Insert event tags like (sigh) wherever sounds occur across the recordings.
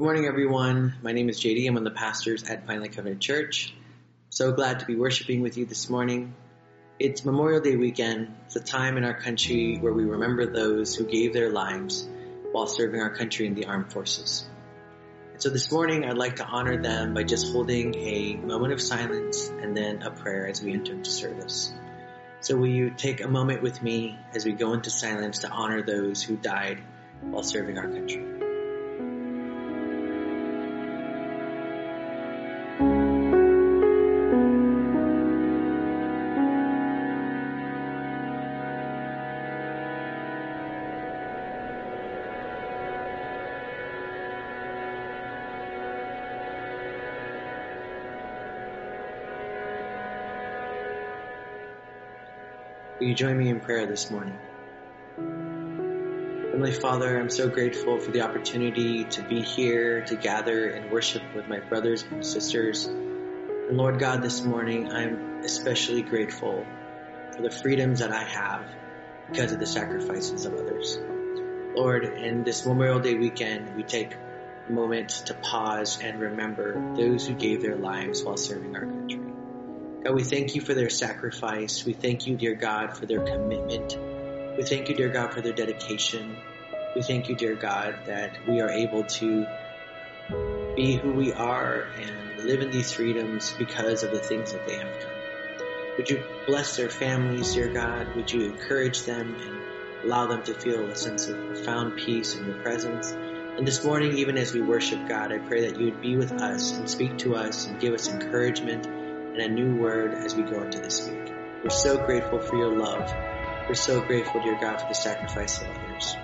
Good morning, everyone. My name is JD. I'm one of the pastors at Finally Covenant Church. So glad to be worshiping with you this morning. It's Memorial Day weekend. It's a time in our country where we remember those who gave their lives while serving our country in the armed forces. And so this morning, I'd like to honor them by just holding a moment of silence and then a prayer as we enter into service. So will you take a moment with me as we go into silence to honor those who died while serving our country? Will you join me in prayer this morning? Heavenly Father, I'm so grateful for the opportunity to be here, to gather and worship with my brothers and sisters. And Lord God, this morning I'm especially grateful for the freedoms that I have because of the sacrifices of others. Lord, in this Memorial Day weekend, we take a moment to pause and remember those who gave their lives while serving our country. God, we thank you for their sacrifice. We thank you, dear God, for their commitment. We thank you, dear God, for their dedication. We thank you, dear God, that we are able to be who we are and live in these freedoms because of the things that they have done. Would you bless their families, dear God? Would you encourage them and allow them to feel a sense of profound peace in your presence? And this morning, even as we worship God, I pray that you would be with us and speak to us and give us encouragement and a new word as we go into this week. We're so grateful for your love. We're so grateful, dear God, for the sacrifice of others.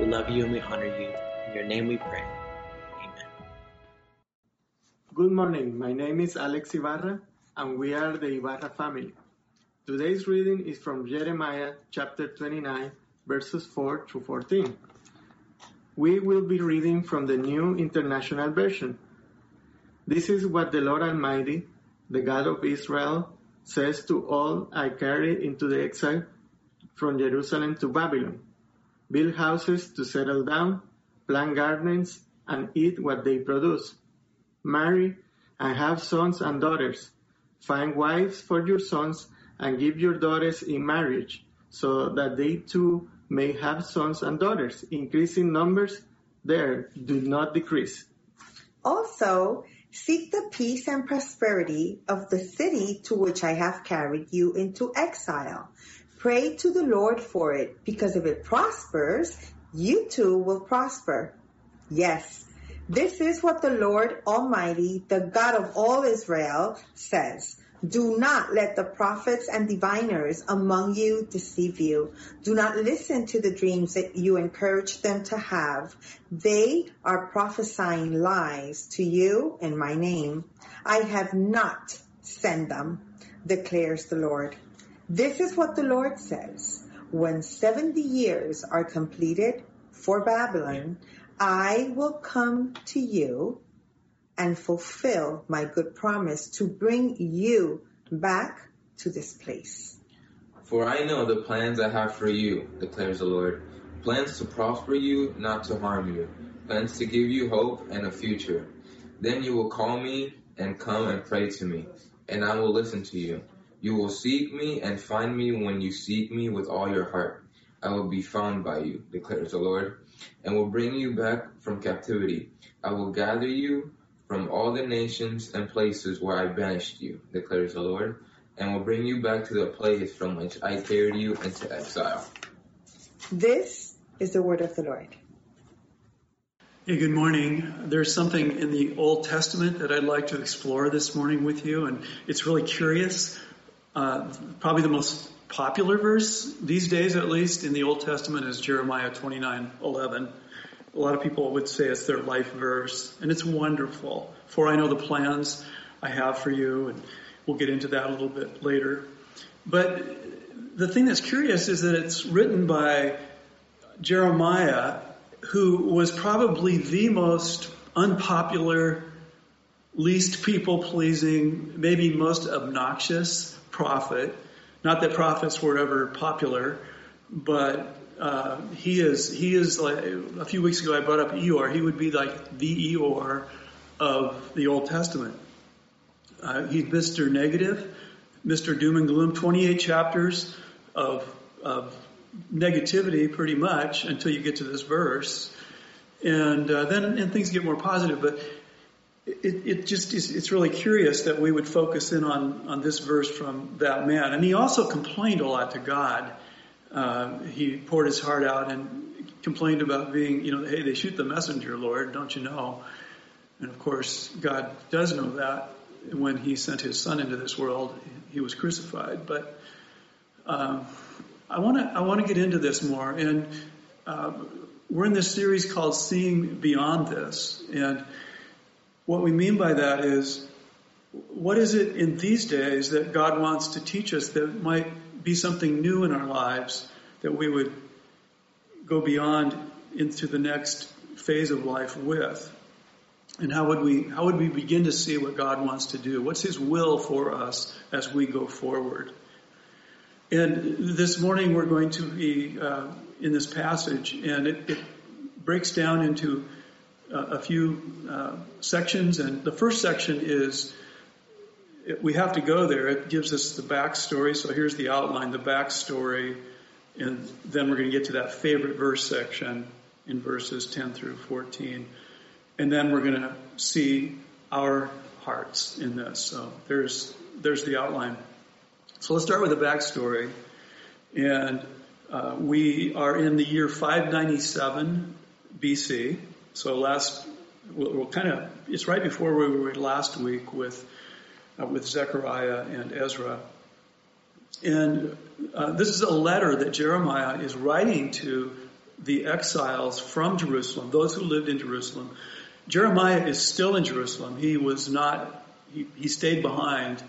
We love you and we honor you. In your name we pray. Amen. Good morning. My name is Alex Ibarra, and we are the Ibarra family. Today's reading is from Jeremiah chapter 29, verses 4 to 14. We will be reading from the New International Version. This is what the Lord Almighty, the God of Israel, says to all I carry into the exile from Jerusalem to Babylon. Build houses to settle down, plant gardens, and eat what they produce. Marry and have sons and daughters. Find wives for your sons and give your daughters in marriage, so that they too may have sons and daughters. Increasing numbers there, do not decrease. Also, Seek the peace and prosperity of the city to which I have carried you into exile. Pray to the Lord for it, because if it prospers, you too will prosper. Yes, this is what the Lord Almighty, the God of all Israel, says. Do not let the prophets and diviners among you deceive you. Do not listen to the dreams that you encourage them to have. They are prophesying lies to you in my name. I have not sent them, declares the Lord. This is what the Lord says. When 70 years are completed for Babylon, I will come to you and fulfill my good promise to bring you back to this place. For I know the plans I have for you, declares the Lord. Plans to prosper you, not to harm you. Plans to give you hope and a future. Then you will call me and come and pray to me, and I will listen to you. You will seek me and find me when you seek me with all your heart. I will be found by you, declares the Lord, and will bring you back from captivity. I will gather you from all the nations and places where I banished you, declares the Lord, and will bring you back to the place from which I carried you into exile. This is the word of the Lord. Hey, good morning. There's something in the Old Testament that I'd like to explore this morning with you, and it's really curious. Uh, probably the most popular verse these days, at least in the Old Testament, is Jeremiah 29:11. A lot of people would say it's their life verse, and it's wonderful. For I know the plans I have for you, and we'll get into that a little bit later. But the thing that's curious is that it's written by Jeremiah, who was probably the most unpopular, least people pleasing, maybe most obnoxious prophet. Not that prophets were ever popular, but uh, he is he is like a few weeks ago I brought up Eeyore. He would be like the Eeyore of the Old Testament. Uh, he's Mr. Negative, Mr. Doom and Gloom. Twenty-eight chapters of of negativity, pretty much, until you get to this verse, and uh, then and things get more positive. But it, it just is, it's really curious that we would focus in on on this verse from that man. And he also complained a lot to God uh, he poured his heart out and complained about being, you know, hey, they shoot the messenger, Lord, don't you know? And of course, God does know that. When he sent his son into this world, he was crucified. But um, I want to I want to get into this more, and uh, we're in this series called "Seeing Beyond This," and what we mean by that is, what is it in these days that God wants to teach us that might be something new in our lives that we would go beyond into the next phase of life with. And how would we how would we begin to see what God wants to do? What's His will for us as we go forward? And this morning we're going to be uh, in this passage, and it, it breaks down into uh, a few uh, sections. And the first section is we have to go there. It gives us the backstory. So here's the outline, the backstory, and then we're going to get to that favorite verse section in verses 10 through 14. And then we're going to see our hearts in this. So there's there's the outline. So let's start with the backstory. And uh, we are in the year 597 BC. So last, we'll, we'll kind of, it's right before we were last week with with Zechariah and Ezra. And uh, this is a letter that Jeremiah is writing to the exiles from Jerusalem, those who lived in Jerusalem. Jeremiah is still in Jerusalem. He was not, he, he stayed behind,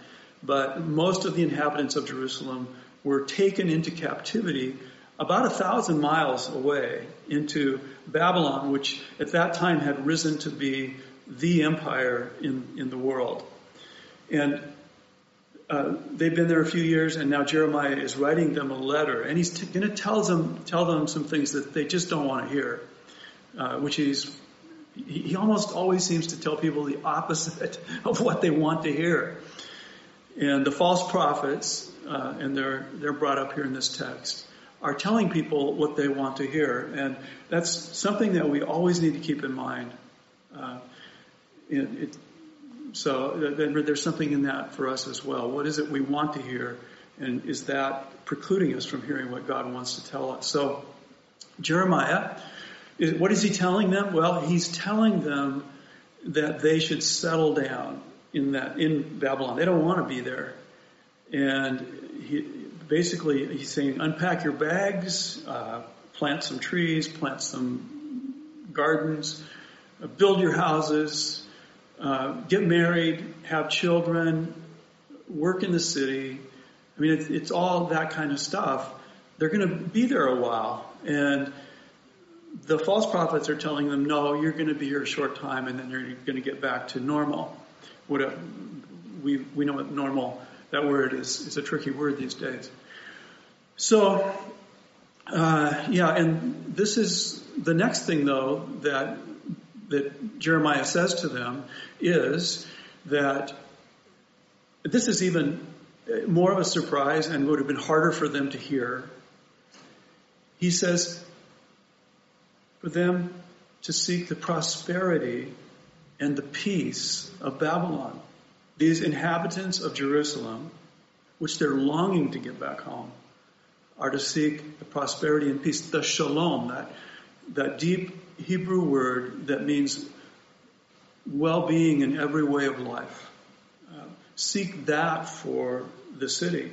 but most of the inhabitants of Jerusalem were taken into captivity about a thousand miles away into Babylon, which at that time had risen to be the empire in, in the world. And uh, they've been there a few years, and now Jeremiah is writing them a letter, and he's t- going to tell them tell them some things that they just don't want to hear, uh, which he's he, almost always seems to tell people the opposite (laughs) of what they want to hear. And the false prophets, uh, and they're they're brought up here in this text, are telling people what they want to hear, and that's something that we always need to keep in mind. Uh, it, it, so then there's something in that for us as well. What is it we want to hear? And is that precluding us from hearing what God wants to tell us? So Jeremiah, what is he telling them? Well, he's telling them that they should settle down in that in Babylon. They don't want to be there. And he, basically he's saying, unpack your bags, uh, plant some trees, plant some gardens, uh, build your houses, uh, get married, have children, work in the city. I mean, it's, it's all that kind of stuff. They're going to be there a while. And the false prophets are telling them, no, you're going to be here a short time and then you're going to get back to normal. What a, we, we know what normal, that word is, is a tricky word these days. So, uh, yeah, and this is the next thing though that that Jeremiah says to them is that this is even more of a surprise and would have been harder for them to hear. He says for them to seek the prosperity and the peace of Babylon. These inhabitants of Jerusalem, which they're longing to get back home, are to seek the prosperity and peace, the shalom, that, that deep Hebrew word that means well-being in every way of life. Uh, seek that for the city.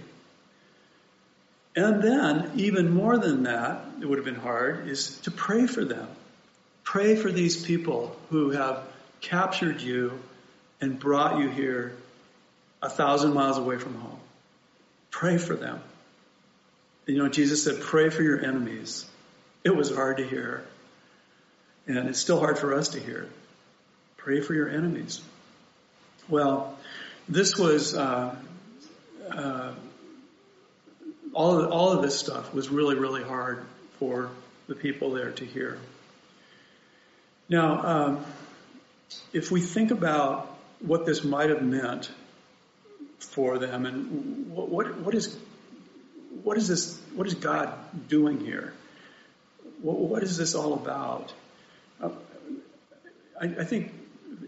And then, even more than that, it would have been hard, is to pray for them. Pray for these people who have captured you and brought you here a thousand miles away from home. Pray for them. You know, Jesus said, pray for your enemies. It was hard to hear. And it's still hard for us to hear. Pray for your enemies. Well, this was, uh, uh, all, of, all of this stuff was really, really hard for the people there to hear. Now, um, if we think about what this might have meant for them and what, what, what is what is this what is God doing here? What, what is this all about? Uh, I, I think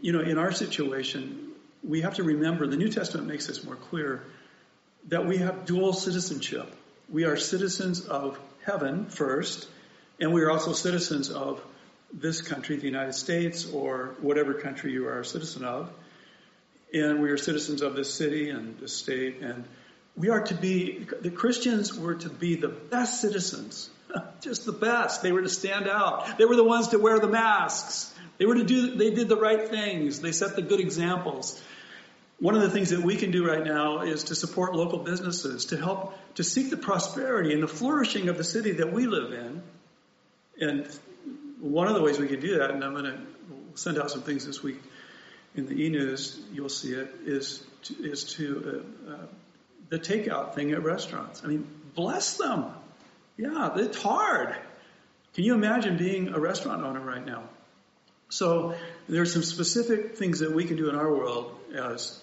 you know in our situation we have to remember the New Testament makes this more clear that we have dual citizenship. We are citizens of heaven first, and we are also citizens of this country, the United States, or whatever country you are a citizen of. And we are citizens of this city and this state, and we are to be, the Christians were to be the best citizens. (laughs) Just the best. They were to stand out. They were the ones to wear the masks. They were to do, they did the right things. They set the good examples. One of the things that we can do right now is to support local businesses, to help, to seek the prosperity and the flourishing of the city that we live in. And one of the ways we can do that, and I'm going to send out some things this week in the e-news, you'll see it, is to, is to uh, uh, the takeout thing at restaurants. I mean, bless them. Yeah, it's hard. Can you imagine being a restaurant owner right now? So there's some specific things that we can do in our world as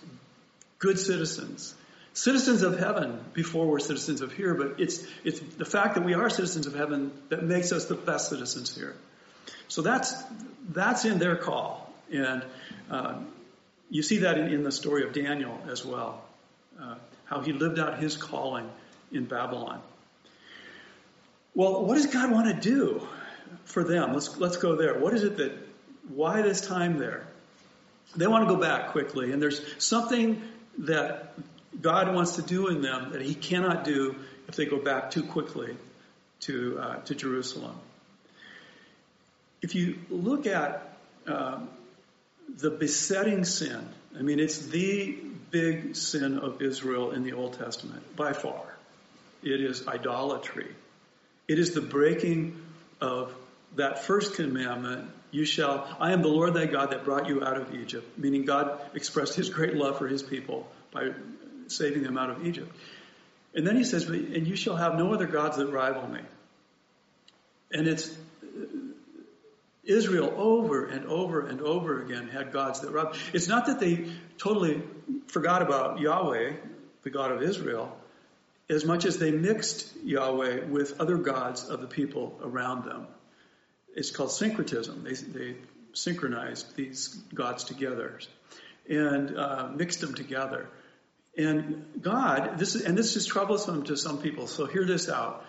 good citizens. Citizens of heaven before we're citizens of here, but it's, it's the fact that we are citizens of heaven that makes us the best citizens here. So that's, that's in their call. And uh, you see that in, in, the story of Daniel as well, uh, how he lived out his calling in Babylon. Well, what does God want to do for them? Let's, let's go there. What is it that, why this time there? They want to go back quickly, and there's something that God wants to do in them that He cannot do if they go back too quickly to uh, to Jerusalem. If you look at um, the besetting sin, I mean, it's the big sin of Israel in the Old Testament by far. It is idolatry. It is the breaking of that first commandment you shall, I am the Lord thy God that brought you out of Egypt, meaning God expressed his great love for his people by saving them out of Egypt. And then he says, and you shall have no other gods that rival me. And it's Israel over and over and over again had gods that rival. It's not that they totally forgot about Yahweh, the God of Israel, as much as they mixed Yahweh with other gods of the people around them it's called syncretism. They, they synchronized these gods together and uh, mixed them together. And God, this is, and this is troublesome to some people. So hear this out.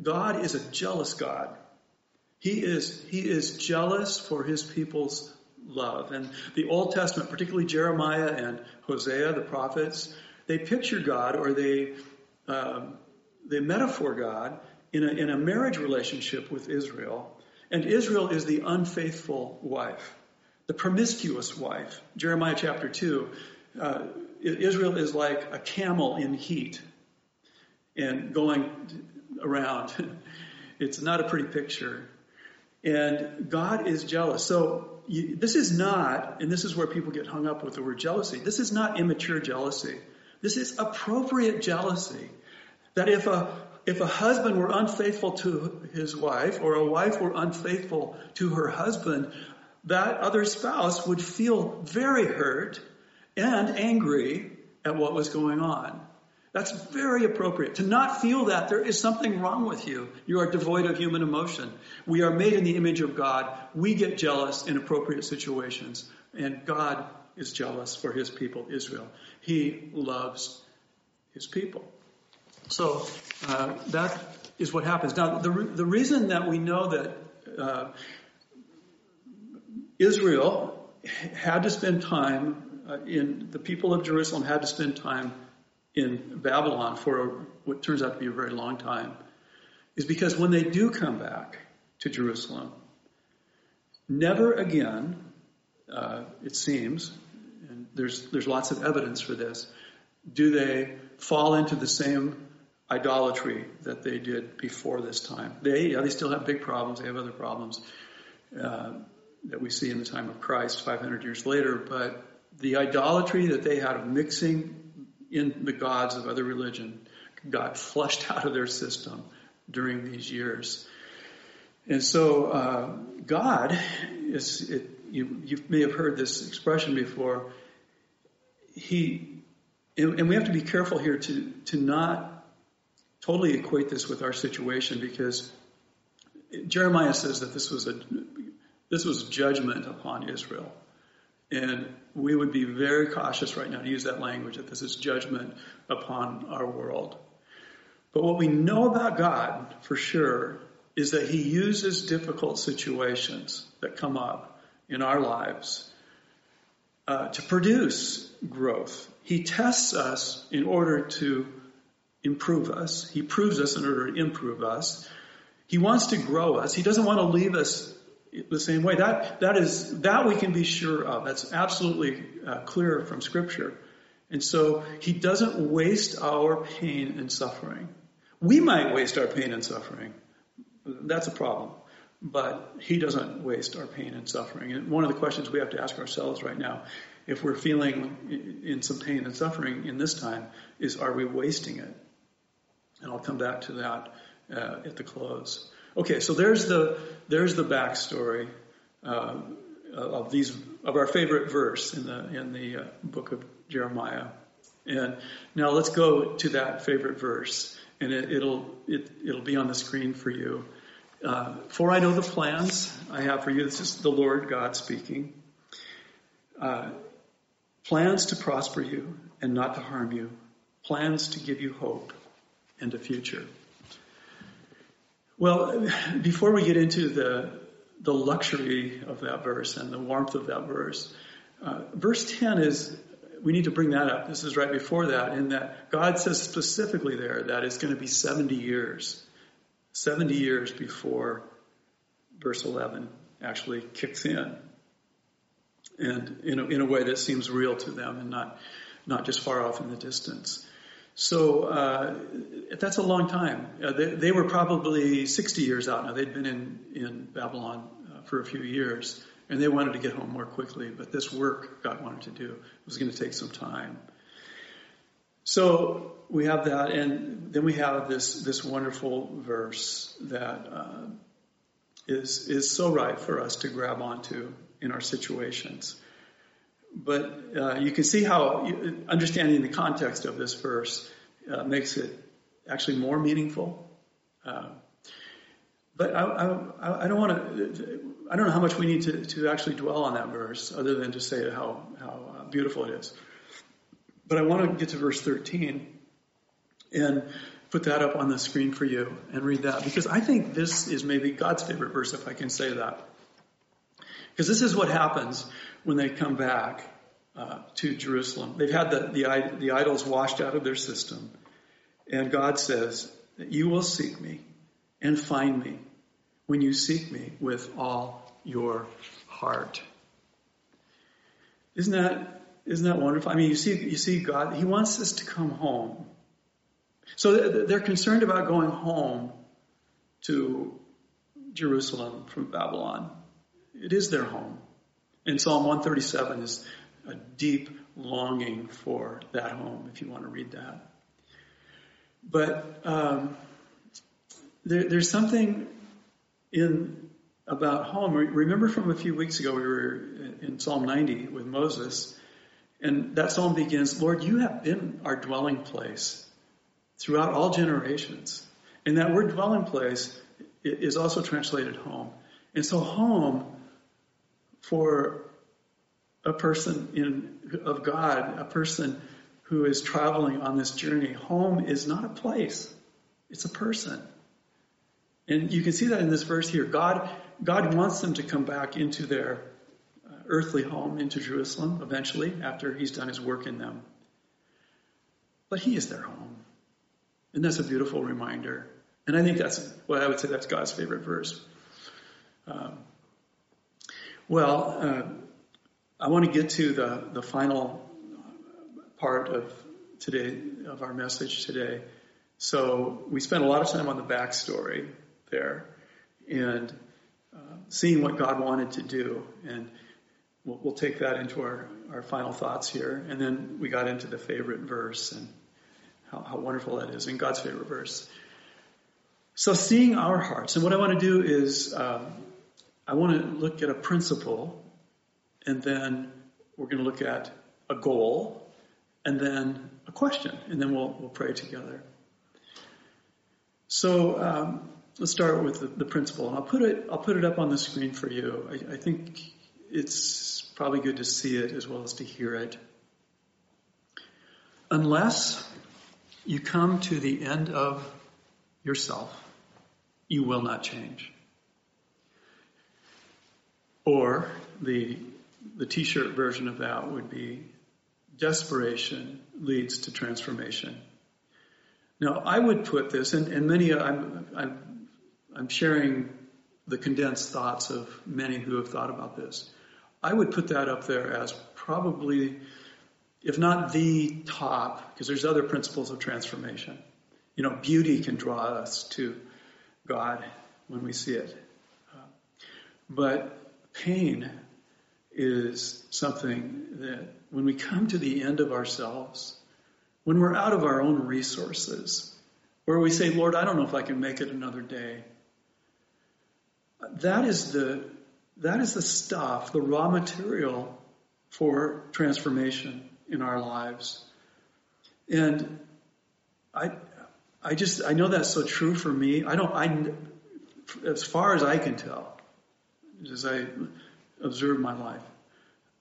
God is a jealous God. He is he is jealous for His people's love. And the Old Testament, particularly Jeremiah and Hosea, the prophets, they picture God or they um, they metaphor God in a, in a marriage relationship with Israel and Israel is the unfaithful wife, the promiscuous wife. Jeremiah chapter 2. Uh, Israel is like a camel in heat and going around. (laughs) it's not a pretty picture. And God is jealous. So you, this is not, and this is where people get hung up with the word jealousy. This is not immature jealousy. This is appropriate jealousy. That if a if a husband were unfaithful to his wife or a wife were unfaithful to her husband, that other spouse would feel very hurt and angry at what was going on. That's very appropriate. To not feel that there is something wrong with you. You are devoid of human emotion. We are made in the image of God. We get jealous in appropriate situations. And God is jealous for his people, Israel. He loves his people. So uh, that is what happens. Now, the, the reason that we know that uh, Israel had to spend time uh, in, the people of Jerusalem had to spend time in Babylon for a, what turns out to be a very long time, is because when they do come back to Jerusalem, never again, uh, it seems, there's there's lots of evidence for this, do they fall into the same idolatry that they did before this time. They, yeah, they still have big problems. They have other problems uh, that we see in the time of Christ 500 years later. But the idolatry that they had of mixing in the gods of other religion got flushed out of their system during these years. And so uh, God is, it, you, you may have heard this expression before. He, and we have to be careful here to, to not totally equate this with our situation because Jeremiah says that this was a this was judgment upon Israel. And we would be very cautious right now to use that language that this is judgment upon our world. But what we know about God for sure is that He uses difficult situations that come up in our lives to produce growth. He tests us in order to improve us. He proves us in order to improve us. He wants to grow us. He doesn't want to leave us the same way. That, that is, that we can be sure of. That's absolutely uh, clear from scripture. And so he doesn't waste our pain and suffering. We might waste our pain and suffering. That's a problem. But he doesn't waste our pain and suffering. And one of the questions we have to ask ourselves right now, if we're feeling in some pain and suffering in this time, is are we wasting it? And I'll come back to that uh, at the close. Okay, so there's the there's the backstory uh, of these of our favorite verse in the in the uh, book of Jeremiah. And now let's go to that favorite verse, and it, will it, it'll be on the screen for you. Uh, for I know the plans I have for you. This is the Lord God speaking. Uh, plans to prosper you and not to harm you. Plans to give you hope and a future. Well, before we get into the, the luxury of that verse and the warmth of that verse, uh, verse 10 is, we need to bring that up. This is right before that, in that God says specifically there that it's going to be 70 years. 70 years before verse 11 actually kicks in. And in a, in a way that seems real to them and not, not just far off in the distance. So uh, that's a long time. Uh, they, they, were probably 60 years out now. They'd been in, in Babylon uh, for a few years, and they wanted to get home more quickly. But this work God wanted to do was going to take some time. So we have that, and then we have this this wonderful verse that uh, is is so right for us to grab onto in our situations but uh, you can see how understanding the context of this verse uh, makes it actually more meaningful. Uh, but I, I, I don't want to. I don't know how much we need to, to actually dwell on that verse, other than to say how how uh, beautiful it is. But I want to get to verse 13 and put that up on the screen for you and read that because I think this is maybe God's favorite verse, if I can say that. Because this is what happens when they come back uh, to Jerusalem. They've had the, the, the idols washed out of their system. And God says you will seek me and find me when you seek me with all your heart. Isn't that, isn't that wonderful? I mean, you see, you see God, He wants us to come home. So they're concerned about going home to Jerusalem from Babylon. It is their home. And Psalm 137 is a deep longing for that home, if you want to read that. But um, there, there's something in about home. Remember from a few weeks ago, we were in Psalm 90 with Moses, and that psalm begins, Lord, you have been our dwelling place throughout all generations. And that word dwelling place is also translated home. And so home for a person in, of God, a person who is traveling on this journey. Home is not a place, it's a person. And you can see that in this verse here. God, God wants them to come back into their earthly home, into Jerusalem, eventually, after He's done His work in them. But He is their home. And that's a beautiful reminder. And I think that's what well, I would say that's God's favorite verse. Um, well, uh, I want to get to the, the final part of today, of our message today. So we spent a lot of time on the backstory there and uh, seeing what God wanted to do. And we'll, we'll take that into our, our final thoughts here. And then we got into the favorite verse and how, how wonderful that is, and God's favorite verse. So, seeing our hearts, and what I want to do is um, I want to look at a principle, and then we're going to look at a goal, and then a question, and then we'll, we'll pray together. So, um, let's start with the, the, principle, and I'll put it I'll put it up on the screen for you. I, I think it's probably good to see it as well as to hear it. Unless you come to the end of yourself, you will not change. Or the the t-shirt version of that would be desperation leads to transformation. Now, I would put this, and, and many, I'm, I'm, I'm sharing the condensed thoughts of many who have thought about this. I would put that up there as probably, if not the top, because there's other principles of transformation. You know, beauty can draw us to God when we see it. But pain is something that when we come to the end of ourselves, when we're out of our own resources, where we say, Lord, I don't know if I can make it another day, that is the, that is the stuff, the raw material for transformation in our lives. And I, I just, I know that's so true for me. I don't, I, as far as I can tell, as I observe my life,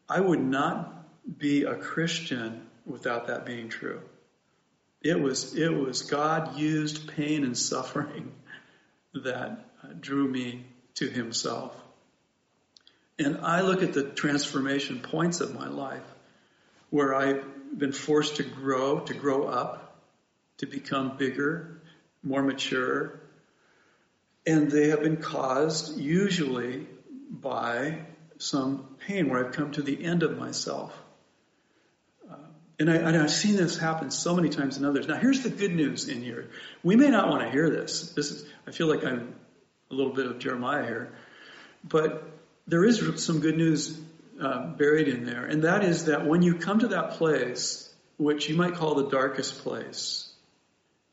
I would not be a Christian without that being true. It was, it was God used pain and suffering (laughs) that drew me to himself. And I look at the transformation points of my life where I've been forced to grow, to grow up, to become bigger, more mature. And they have been caused usually by some pain where I've come to the end of myself. Uh, and, I, and I've seen this happen so many times in others. Now, here's the good news in here. We may not want to hear this. This is, I feel like I'm a little bit of Jeremiah here, but there is some good news uh, buried in there, and that is that when you come to that place, which you might call the darkest place,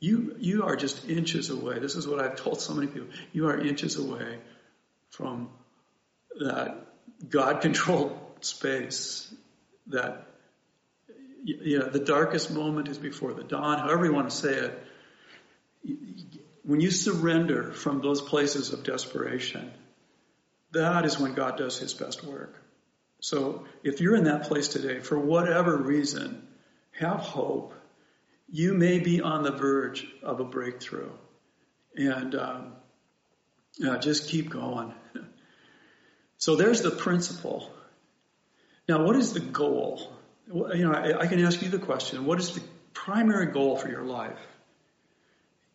you you are just inches away. This is what I've told so many people. You are inches away from that God-controlled space that you know the darkest moment is before the dawn however you want to say it when you surrender from those places of desperation that is when God does his best work so if you're in that place today for whatever reason have hope you may be on the verge of a breakthrough and um, just keep going (laughs) So there's the principle. Now, what is the goal? You know, I, can ask you the question what is the primary goal for your life?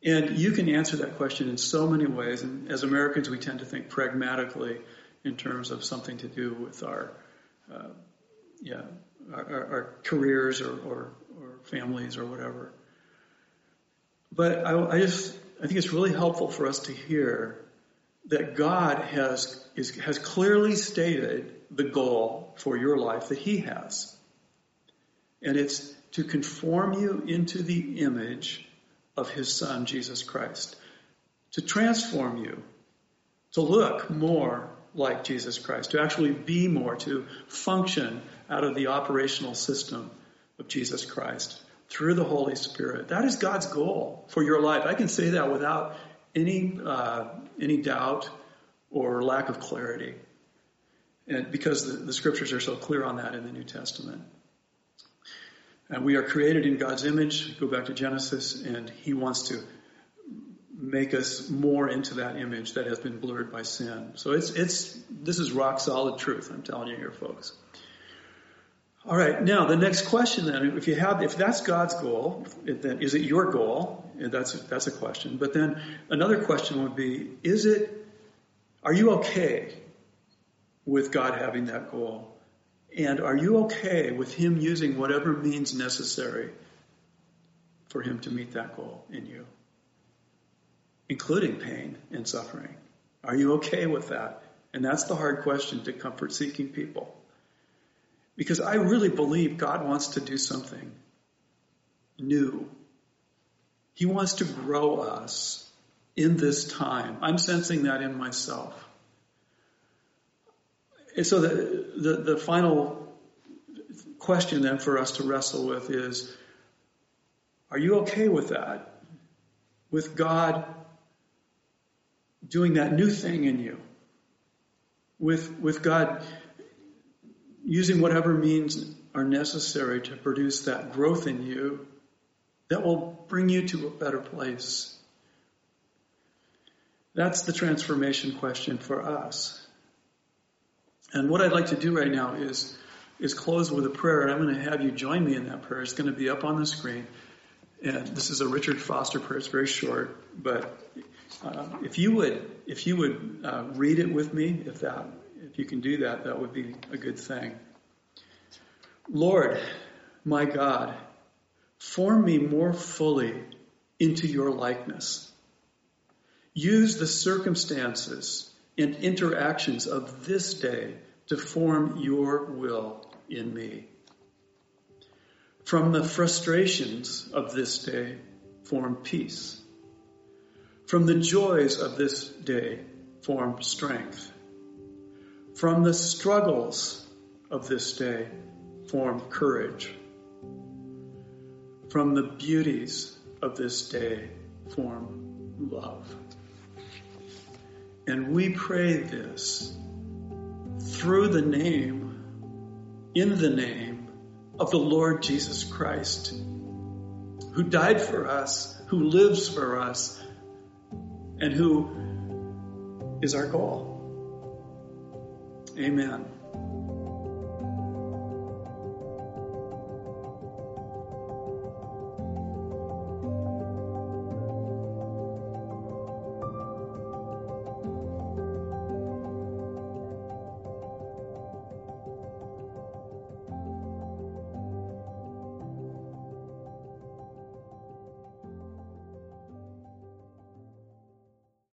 And you can answer that question in so many ways. And as Americans, we tend to think pragmatically in terms of something to do with our, uh, yeah, our, our careers or, or, or, families or whatever. But I, I just, I think it's really helpful for us to hear that God has, is, has clearly stated the goal for your life that He has. And it's to conform you into the image of His Son, Jesus Christ. To transform you, to look more like Jesus Christ, to actually be more, to function out of the operational system of Jesus Christ through the Holy Spirit. That is God's goal for your life. I can say that without any uh, any doubt or lack of clarity, and because the, the scriptures are so clear on that in the New Testament. And we are created in God's image. Go back to Genesis, and He wants to make us more into that image that has been blurred by sin. So it's it's this is rock solid truth. I'm telling you here, folks. All right. Now, the next question then, if you have, if that's God's goal, then is it your goal? That's that's a question. But then another question would be: Is it? Are you okay with God having that goal? And are you okay with Him using whatever means necessary for Him to meet that goal in you, including pain and suffering? Are you okay with that? And that's the hard question to comfort seeking people. Because I really believe God wants to do something new. He wants to grow us in this time. I'm sensing that in myself. And so the, final question then for us to wrestle with is, are you okay with that? With God doing that new thing in you? With God using whatever means are necessary to produce that growth in you that will bring you to a better place. That's the transformation question for us. And what I'd like to do right now is, is close with a prayer, and I'm going to have you join me in that prayer. It's going to be up on the screen. And this is a Richard Foster prayer. It's very short, but uh, if you would, if you would uh, read it with me, if that, if you can do that, that would be a good thing. Lord, my God, form me more fully into your likeness. Use the circumstances and interactions of this day to form your will in me. From the frustrations of this day, form peace. From the joys of this day, form strength. From the struggles of this day, form courage. From the beauties of this day, form love. And we pray this through the name, in the name of the Lord Jesus Christ, who died for us, who lives for us, and who is our goal. Amen.